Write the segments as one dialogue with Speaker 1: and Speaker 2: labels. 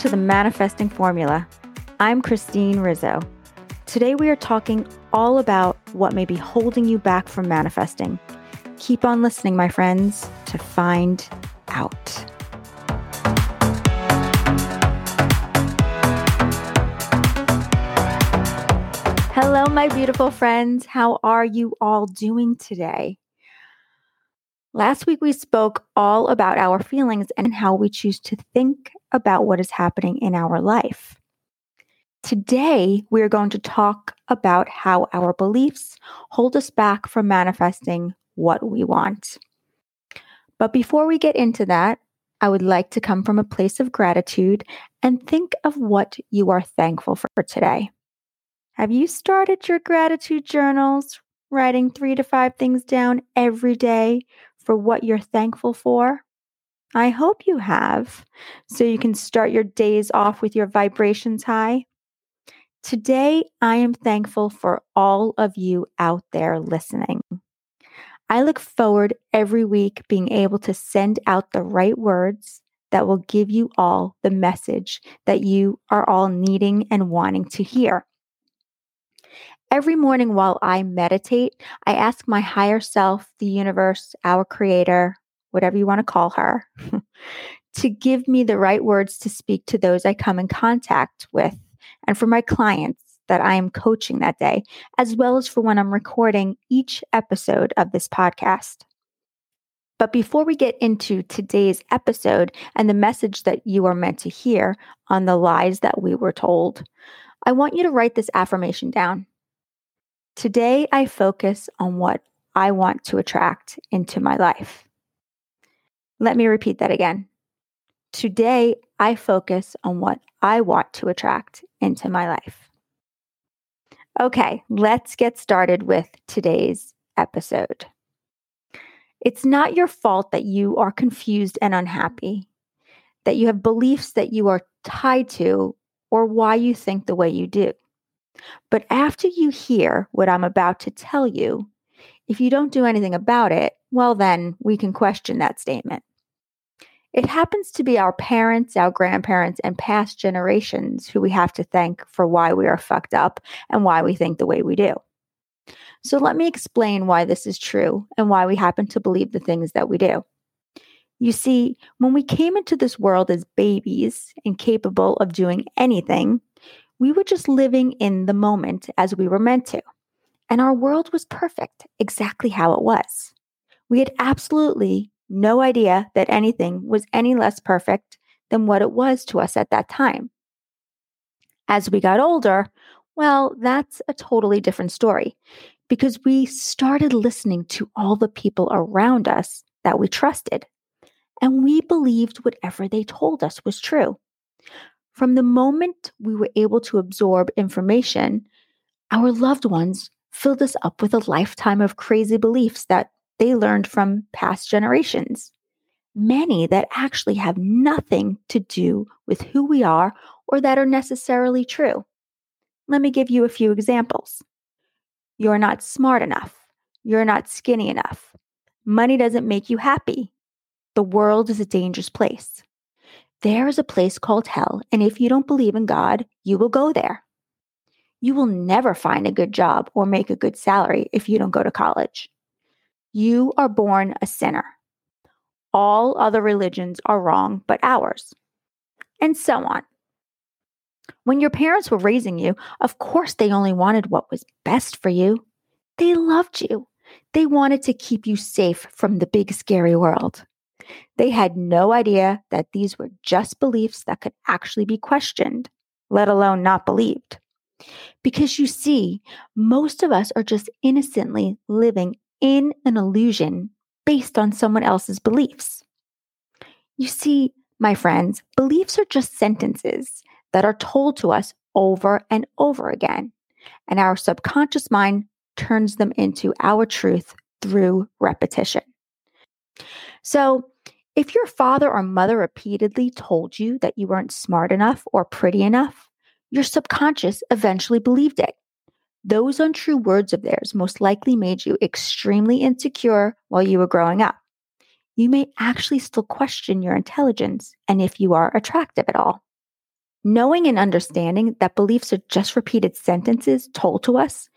Speaker 1: to the Manifesting Formula. I'm Christine Rizzo. Today we are talking all about what may be holding you back from manifesting. Keep on listening, my friends, to find out. Hello, my beautiful friends. How are you all doing today? Last week, we spoke all about our feelings and how we choose to think about what is happening in our life. Today, we are going to talk about how our beliefs hold us back from manifesting what we want. But before we get into that, I would like to come from a place of gratitude and think of what you are thankful for today. Have you started your gratitude journals, writing three to five things down every day for what you're thankful for? I hope you have, so you can start your days off with your vibrations high. Today, I am thankful for all of you out there listening. I look forward every week being able to send out the right words that will give you all the message that you are all needing and wanting to hear. Every morning while I meditate, I ask my higher self, the universe, our creator, whatever you want to call her, to give me the right words to speak to those I come in contact with and for my clients that I am coaching that day, as well as for when I'm recording each episode of this podcast. But before we get into today's episode and the message that you are meant to hear on the lies that we were told, I want you to write this affirmation down. Today, I focus on what I want to attract into my life. Let me repeat that again. Today, I focus on what I want to attract into my life. Okay, let's get started with today's episode. It's not your fault that you are confused and unhappy, that you have beliefs that you are tied to, or why you think the way you do. But after you hear what I'm about to tell you, if you don't do anything about it, well, then we can question that statement. It happens to be our parents, our grandparents, and past generations who we have to thank for why we are fucked up and why we think the way we do. So, let me explain why this is true and why we happen to believe the things that we do. You see, when we came into this world as babies, incapable of doing anything, we were just living in the moment as we were meant to. And our world was perfect, exactly how it was. We had absolutely no idea that anything was any less perfect than what it was to us at that time. As we got older, well, that's a totally different story because we started listening to all the people around us that we trusted, and we believed whatever they told us was true. From the moment we were able to absorb information, our loved ones filled us up with a lifetime of crazy beliefs that they learned from past generations. Many that actually have nothing to do with who we are or that are necessarily true. Let me give you a few examples. You're not smart enough. You're not skinny enough. Money doesn't make you happy. The world is a dangerous place. There is a place called hell, and if you don't believe in God, you will go there. You will never find a good job or make a good salary if you don't go to college. You are born a sinner. All other religions are wrong but ours. And so on. When your parents were raising you, of course they only wanted what was best for you. They loved you. They wanted to keep you safe from the big, scary world. They had no idea that these were just beliefs that could actually be questioned, let alone not believed. Because you see, most of us are just innocently living in an illusion based on someone else's beliefs. You see, my friends, beliefs are just sentences that are told to us over and over again, and our subconscious mind turns them into our truth through repetition. So, if your father or mother repeatedly told you that you weren't smart enough or pretty enough, your subconscious eventually believed it. Those untrue words of theirs most likely made you extremely insecure while you were growing up. You may actually still question your intelligence and if you are attractive at all. Knowing and understanding that beliefs are just repeated sentences told to us,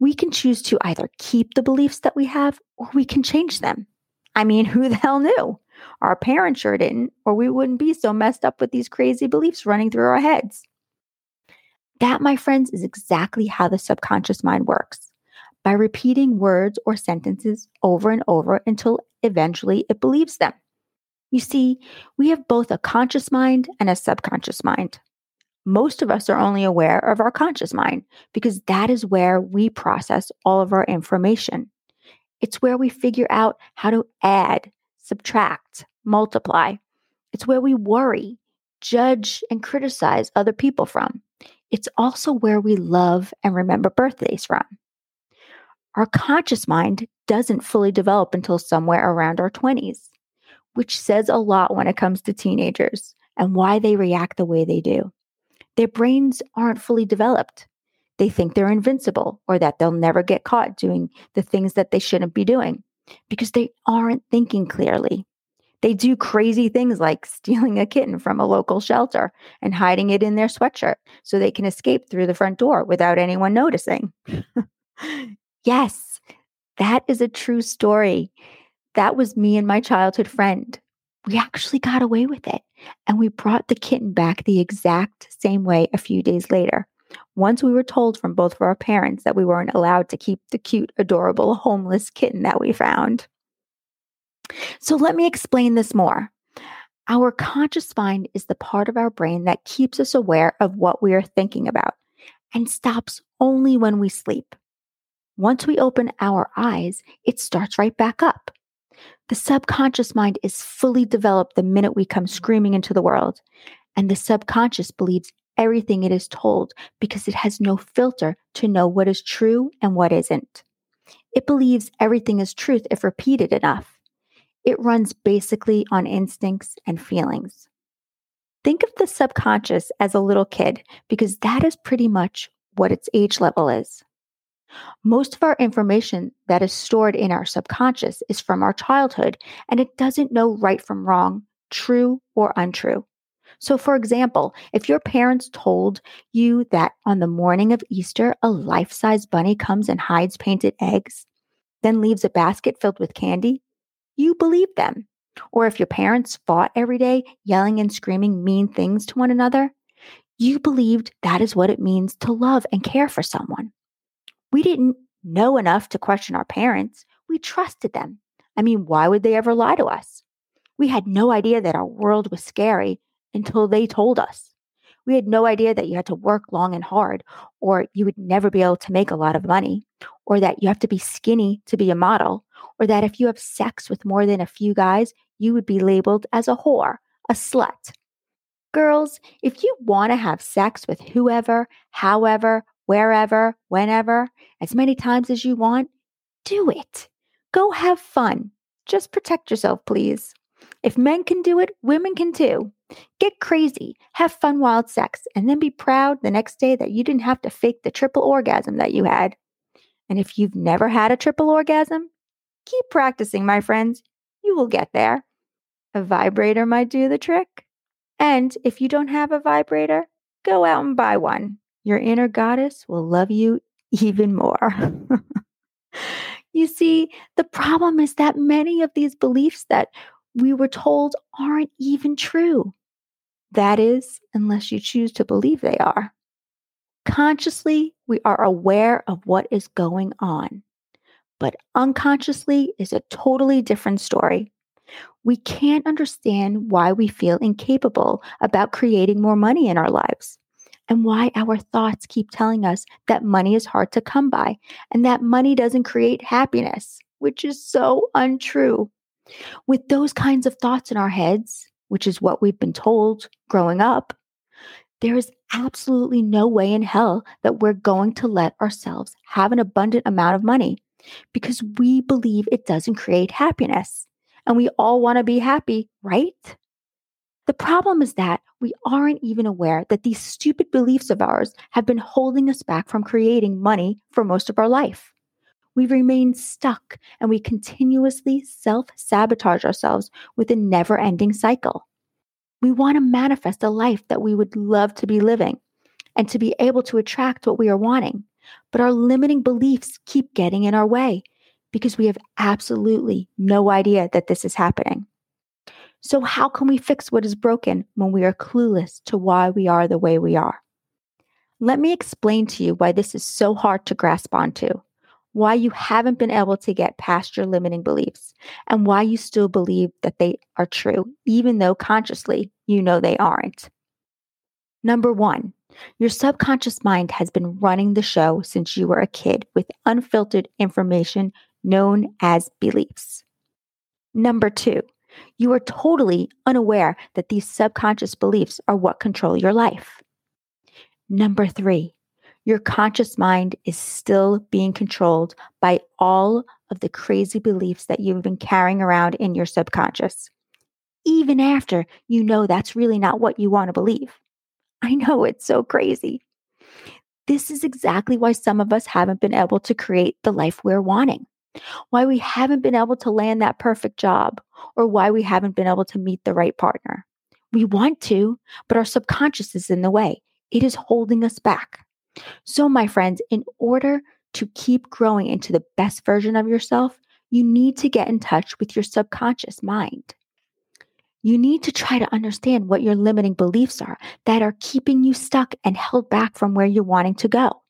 Speaker 1: we can choose to either keep the beliefs that we have or we can change them. I mean, who the hell knew? Our parents sure didn't, or we wouldn't be so messed up with these crazy beliefs running through our heads. That, my friends, is exactly how the subconscious mind works by repeating words or sentences over and over until eventually it believes them. You see, we have both a conscious mind and a subconscious mind. Most of us are only aware of our conscious mind because that is where we process all of our information. It's where we figure out how to add, subtract, multiply. It's where we worry, judge, and criticize other people from. It's also where we love and remember birthdays from. Our conscious mind doesn't fully develop until somewhere around our 20s, which says a lot when it comes to teenagers and why they react the way they do. Their brains aren't fully developed. They think they're invincible or that they'll never get caught doing the things that they shouldn't be doing because they aren't thinking clearly. They do crazy things like stealing a kitten from a local shelter and hiding it in their sweatshirt so they can escape through the front door without anyone noticing. yes, that is a true story. That was me and my childhood friend. We actually got away with it and we brought the kitten back the exact same way a few days later. Once we were told from both of our parents that we weren't allowed to keep the cute, adorable, homeless kitten that we found. So let me explain this more. Our conscious mind is the part of our brain that keeps us aware of what we are thinking about and stops only when we sleep. Once we open our eyes, it starts right back up. The subconscious mind is fully developed the minute we come screaming into the world, and the subconscious believes everything it is told because it has no filter to know what is true and what isn't. It believes everything is truth if repeated enough. It runs basically on instincts and feelings. Think of the subconscious as a little kid because that is pretty much what its age level is. Most of our information that is stored in our subconscious is from our childhood and it doesn't know right from wrong, true or untrue. So, for example, if your parents told you that on the morning of Easter, a life size bunny comes and hides painted eggs, then leaves a basket filled with candy, you believe them. Or if your parents fought every day, yelling and screaming mean things to one another, you believed that is what it means to love and care for someone. We didn't know enough to question our parents. We trusted them. I mean, why would they ever lie to us? We had no idea that our world was scary until they told us. We had no idea that you had to work long and hard, or you would never be able to make a lot of money, or that you have to be skinny to be a model, or that if you have sex with more than a few guys, you would be labeled as a whore, a slut. Girls, if you want to have sex with whoever, however, wherever, whenever, as many times as you want, do it. Go have fun. Just protect yourself, please. If men can do it, women can too. Get crazy, have fun wild sex, and then be proud the next day that you didn't have to fake the triple orgasm that you had. And if you've never had a triple orgasm, keep practicing, my friends. You will get there. A vibrator might do the trick. And if you don't have a vibrator, go out and buy one. Your inner goddess will love you even more. you see, the problem is that many of these beliefs that we were told aren't even true. That is, unless you choose to believe they are. Consciously, we are aware of what is going on but unconsciously is a totally different story. We can't understand why we feel incapable about creating more money in our lives and why our thoughts keep telling us that money is hard to come by and that money doesn't create happiness, which is so untrue. With those kinds of thoughts in our heads, which is what we've been told growing up, there is absolutely no way in hell that we're going to let ourselves have an abundant amount of money because we believe it doesn't create happiness. And we all want to be happy, right? The problem is that we aren't even aware that these stupid beliefs of ours have been holding us back from creating money for most of our life. We remain stuck and we continuously self sabotage ourselves with a never ending cycle. We want to manifest a life that we would love to be living and to be able to attract what we are wanting. But our limiting beliefs keep getting in our way because we have absolutely no idea that this is happening. So, how can we fix what is broken when we are clueless to why we are the way we are? Let me explain to you why this is so hard to grasp onto, why you haven't been able to get past your limiting beliefs, and why you still believe that they are true, even though consciously you know they aren't. Number one, your subconscious mind has been running the show since you were a kid with unfiltered information known as beliefs. Number two, you are totally unaware that these subconscious beliefs are what control your life. Number three, your conscious mind is still being controlled by all of the crazy beliefs that you've been carrying around in your subconscious, even after you know that's really not what you want to believe. I know it's so crazy. This is exactly why some of us haven't been able to create the life we're wanting why we haven't been able to land that perfect job, or why we haven't been able to meet the right partner. We want to, but our subconscious is in the way. It is holding us back. So, my friends, in order to keep growing into the best version of yourself, you need to get in touch with your subconscious mind. You need to try to understand what your limiting beliefs are that are keeping you stuck and held back from where you're wanting to go.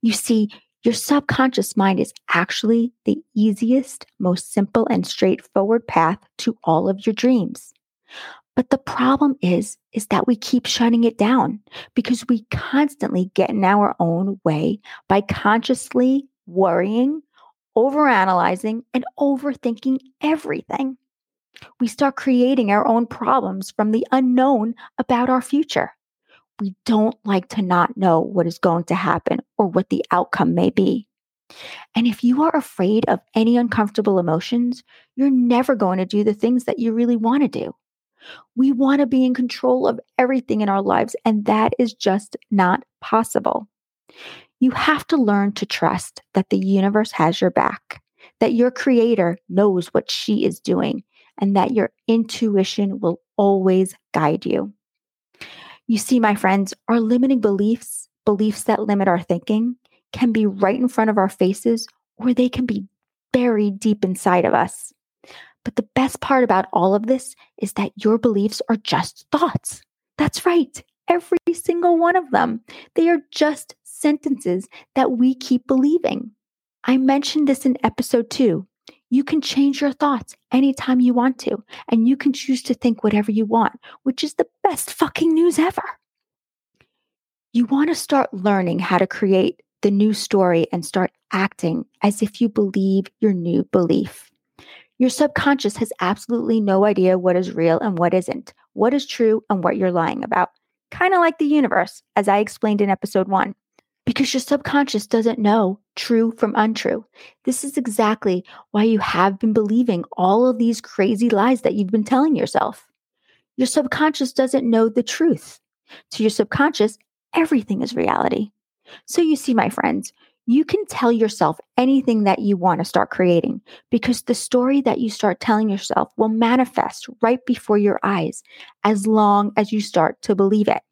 Speaker 1: You see, your subconscious mind is actually the easiest, most simple, and straightforward path to all of your dreams. But the problem is, is that we keep shutting it down because we constantly get in our own way by consciously worrying, overanalyzing, and overthinking everything. We start creating our own problems from the unknown about our future we don't like to not know what is going to happen or what the outcome may be. And if you are afraid of any uncomfortable emotions, you're never going to do the things that you really want to do. We want to be in control of everything in our lives, and that is just not possible. You have to learn to trust that the universe has your back, that your creator knows what she is doing, and that your intuition will always guide you. You see, my friends, our limiting beliefs, beliefs that limit our thinking, can be right in front of our faces or they can be buried deep inside of us. But the best part about all of this is that your beliefs are just thoughts. That's right, every single one of them. They are just sentences that we keep believing. I mentioned this in episode two. You can change your thoughts anytime you want to, and you can choose to think whatever you want, which is the best fucking news ever. You want to start learning how to create the new story and start acting as if you believe your new belief. Your subconscious has absolutely no idea what is real and what isn't, what is true and what you're lying about. Kind of like the universe, as I explained in episode one because your subconscious doesn't know true from untrue. This is exactly why you have been believing all of these crazy lies that you've been telling yourself. Your subconscious doesn't know the truth. To your subconscious, everything is reality. So you see, my friends, you can tell yourself anything that you want to start creating because the story that you start telling yourself will manifest right before your eyes as long as you start to believe it.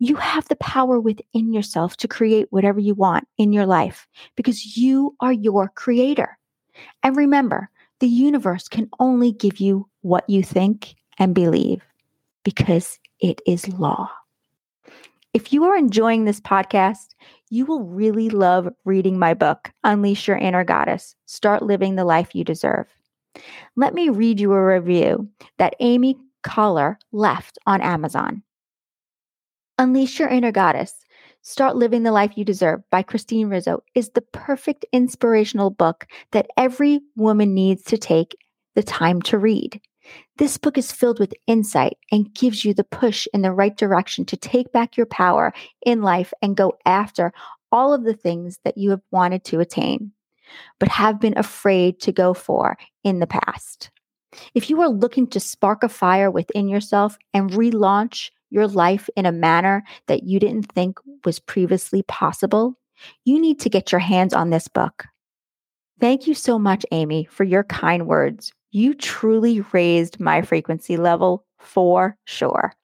Speaker 1: You have the power within yourself to create whatever you want in your life because you are your creator. And remember, the universe can only give you what you think and believe because it is law. If you are enjoying this podcast, you will really love reading my book, Unleash Your Inner Goddess Start Living the Life You Deserve. Let me read you a review that Amy Collar left on Amazon. Unleash Your Inner Goddess Start Living the Life You Deserve by Christine Rizzo is the perfect inspirational book that every woman needs to take the time to read. This book is filled with insight and gives you the push in the right direction to take back your power in life and go after all of the things that you have wanted to attain, but have been afraid to go for in the past. If you are looking to spark a fire within yourself and relaunch your life in a manner that you didn't think was previously possible, you need to get your hands on this book. Thank you so much, Amy, for your kind words. You truly raised my frequency level for sure.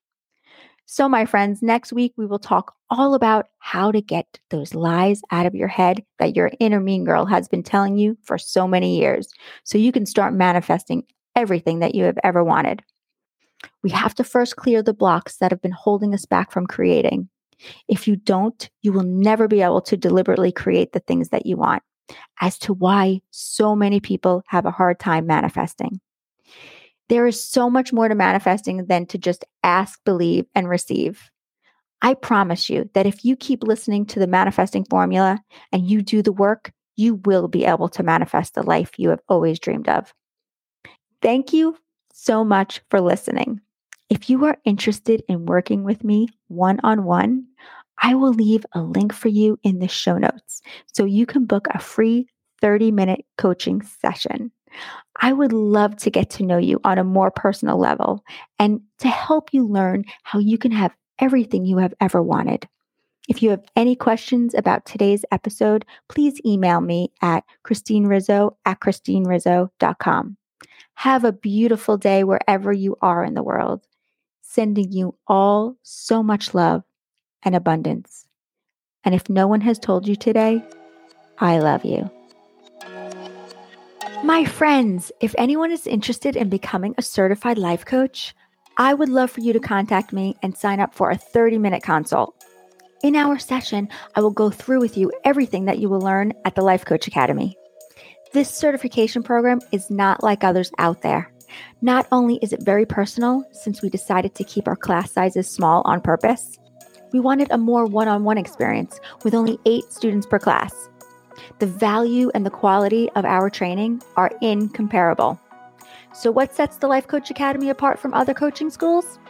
Speaker 1: So, my friends, next week we will talk all about how to get those lies out of your head that your inner mean girl has been telling you for so many years so you can start manifesting everything that you have ever wanted. We have to first clear the blocks that have been holding us back from creating. If you don't, you will never be able to deliberately create the things that you want, as to why so many people have a hard time manifesting. There is so much more to manifesting than to just ask, believe, and receive. I promise you that if you keep listening to the manifesting formula and you do the work, you will be able to manifest the life you have always dreamed of. Thank you so much for listening. If you are interested in working with me one on one, I will leave a link for you in the show notes so you can book a free 30 minute coaching session. I would love to get to know you on a more personal level and to help you learn how you can have everything you have ever wanted. If you have any questions about today's episode, please email me at christinerizzo at christinerizzo.com. Have a beautiful day wherever you are in the world. Sending you all so much love and abundance. And if no one has told you today, I love you. My friends, if anyone is interested in becoming a certified life coach, I would love for you to contact me and sign up for a 30 minute consult. In our session, I will go through with you everything that you will learn at the Life Coach Academy. This certification program is not like others out there. Not only is it very personal, since we decided to keep our class sizes small on purpose, we wanted a more one on one experience with only eight students per class. The value and the quality of our training are incomparable. So, what sets the Life Coach Academy apart from other coaching schools?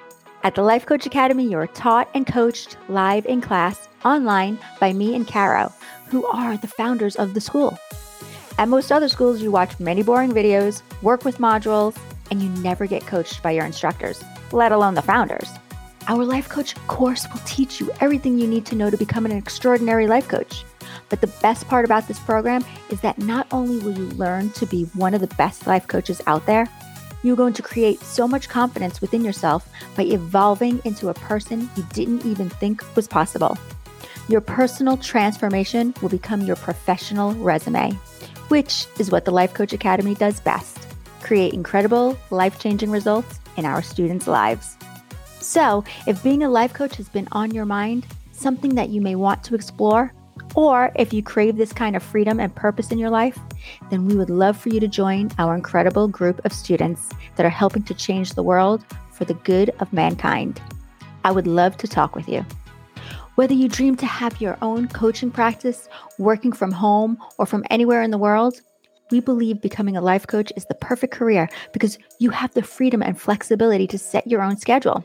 Speaker 1: At the Life Coach Academy, you're taught and coached live in class online by me and Caro, who are the founders of the school. At most other schools, you watch many boring videos, work with modules, and you never get coached by your instructors, let alone the founders. Our life coach course will teach you everything you need to know to become an extraordinary life coach. But the best part about this program is that not only will you learn to be one of the best life coaches out there, you're going to create so much confidence within yourself by evolving into a person you didn't even think was possible. Your personal transformation will become your professional resume, which is what the Life Coach Academy does best create incredible, life changing results in our students' lives. So, if being a life coach has been on your mind, something that you may want to explore, or if you crave this kind of freedom and purpose in your life, then we would love for you to join our incredible group of students that are helping to change the world for the good of mankind. I would love to talk with you. Whether you dream to have your own coaching practice, working from home, or from anywhere in the world, we believe becoming a life coach is the perfect career because you have the freedom and flexibility to set your own schedule.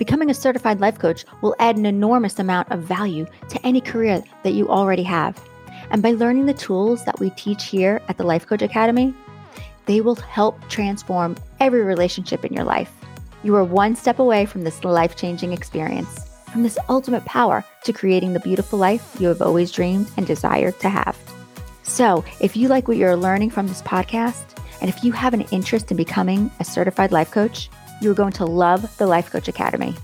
Speaker 1: Becoming a certified life coach will add an enormous amount of value to any career that you already have. And by learning the tools that we teach here at the Life Coach Academy, they will help transform every relationship in your life. You are one step away from this life changing experience, from this ultimate power to creating the beautiful life you have always dreamed and desired to have. So, if you like what you're learning from this podcast, and if you have an interest in becoming a certified life coach, you're going to love the Life Coach Academy.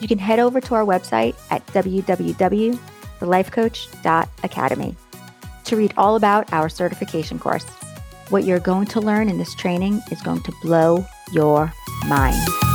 Speaker 1: You can head over to our website at www.thelifecoach.academy to read all about our certification course. What you're going to learn in this training is going to blow your mind.